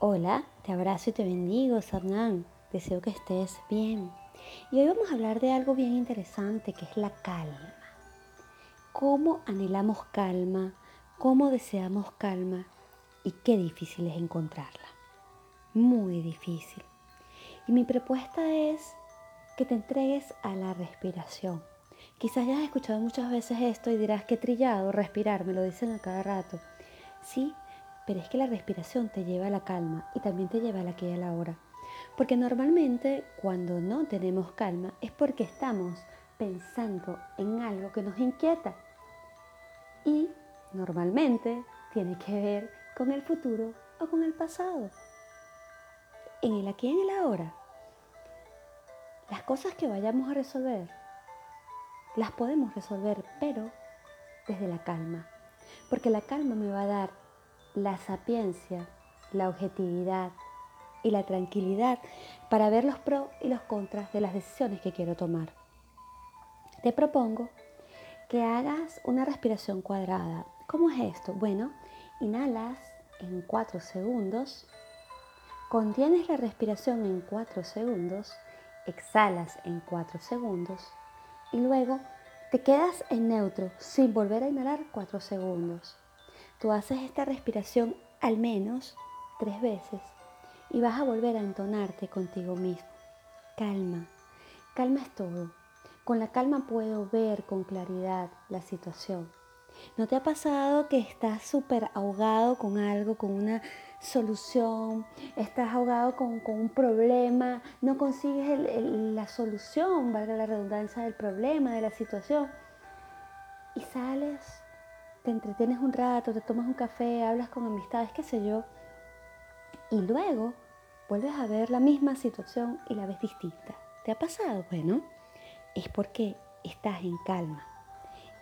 Hola, te abrazo y te bendigo, Sadnan. Deseo que estés bien. Y hoy vamos a hablar de algo bien interesante que es la calma. ¿Cómo anhelamos calma? ¿Cómo deseamos calma? Y qué difícil es encontrarla. Muy difícil. Y mi propuesta es que te entregues a la respiración. Quizás ya has escuchado muchas veces esto y dirás que trillado respirar, me lo dicen a cada rato. Sí, pero es que la respiración te lleva a la calma y también te lleva a la y a la hora. Porque normalmente cuando no tenemos calma es porque estamos pensando en algo que nos inquieta. Y normalmente tiene que ver con el futuro o con el pasado. En el aquí y en el ahora. Las cosas que vayamos a resolver, las podemos resolver, pero desde la calma. Porque la calma me va a dar la sapiencia, la objetividad y la tranquilidad para ver los pros y los contras de las decisiones que quiero tomar. Te propongo que hagas una respiración cuadrada. ¿Cómo es esto? Bueno, inhalas en 4 segundos, contienes la respiración en 4 segundos, exhalas en 4 segundos y luego te quedas en neutro sin volver a inhalar 4 segundos. Tú haces esta respiración al menos tres veces y vas a volver a entonarte contigo mismo. Calma, calma es todo. Con la calma puedo ver con claridad la situación. ¿No te ha pasado que estás súper ahogado con algo, con una solución? Estás ahogado con, un problema, no consigues la solución, valga la redundancia del problema, de la situación. Y sales te entretienes un rato, te tomas un café, hablas con amistades, qué sé yo, y luego vuelves a ver la misma situación y la ves distinta. ¿Te ha pasado? Bueno, es porque estás en calma.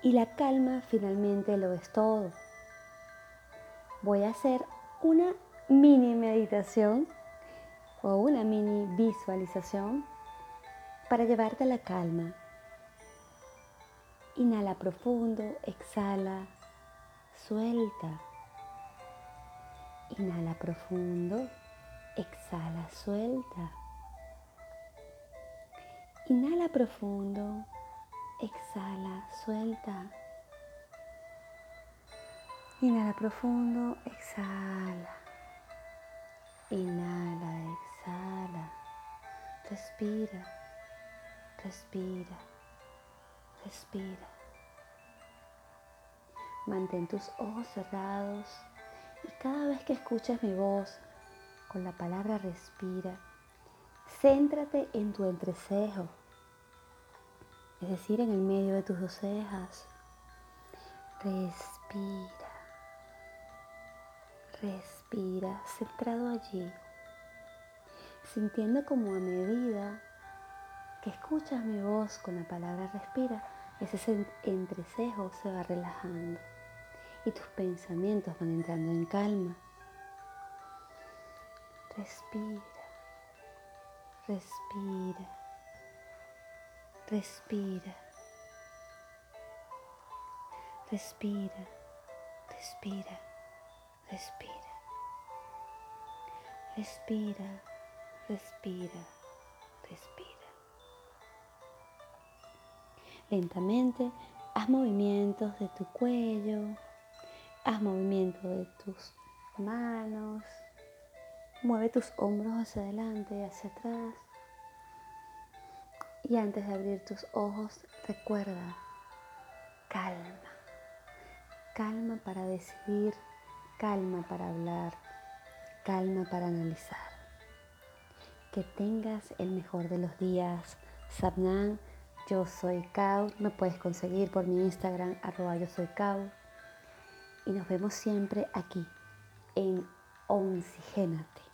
Y la calma finalmente lo es todo. Voy a hacer una mini meditación o una mini visualización para llevarte a la calma. Inhala profundo, exhala suelta. Inhala profundo, exhala, suelta. Inhala profundo, exhala, suelta. Inhala profundo, exhala. Inhala, exhala. Respira, respira, respira. Mantén tus ojos cerrados y cada vez que escuches mi voz con la palabra respira, céntrate en tu entrecejo, es decir, en el medio de tus dos cejas. Respira, respira, centrado allí, sintiendo como a medida que escuchas mi voz con la palabra respira, ese entrecejo se va relajando y tus pensamientos van entrando en calma. Respira, respira, respira, respira, respira, respira, respira, respira, respira. Lentamente haz movimientos de tu cuello, Haz movimiento de tus manos. Mueve tus hombros hacia adelante hacia atrás. Y antes de abrir tus ojos, recuerda, calma. Calma para decidir, calma para hablar, calma para analizar. Que tengas el mejor de los días. Sabnan, yo soy Kau. Me puedes conseguir por mi Instagram, arroba yo soy Kau y nos vemos siempre aquí en Oxigénate.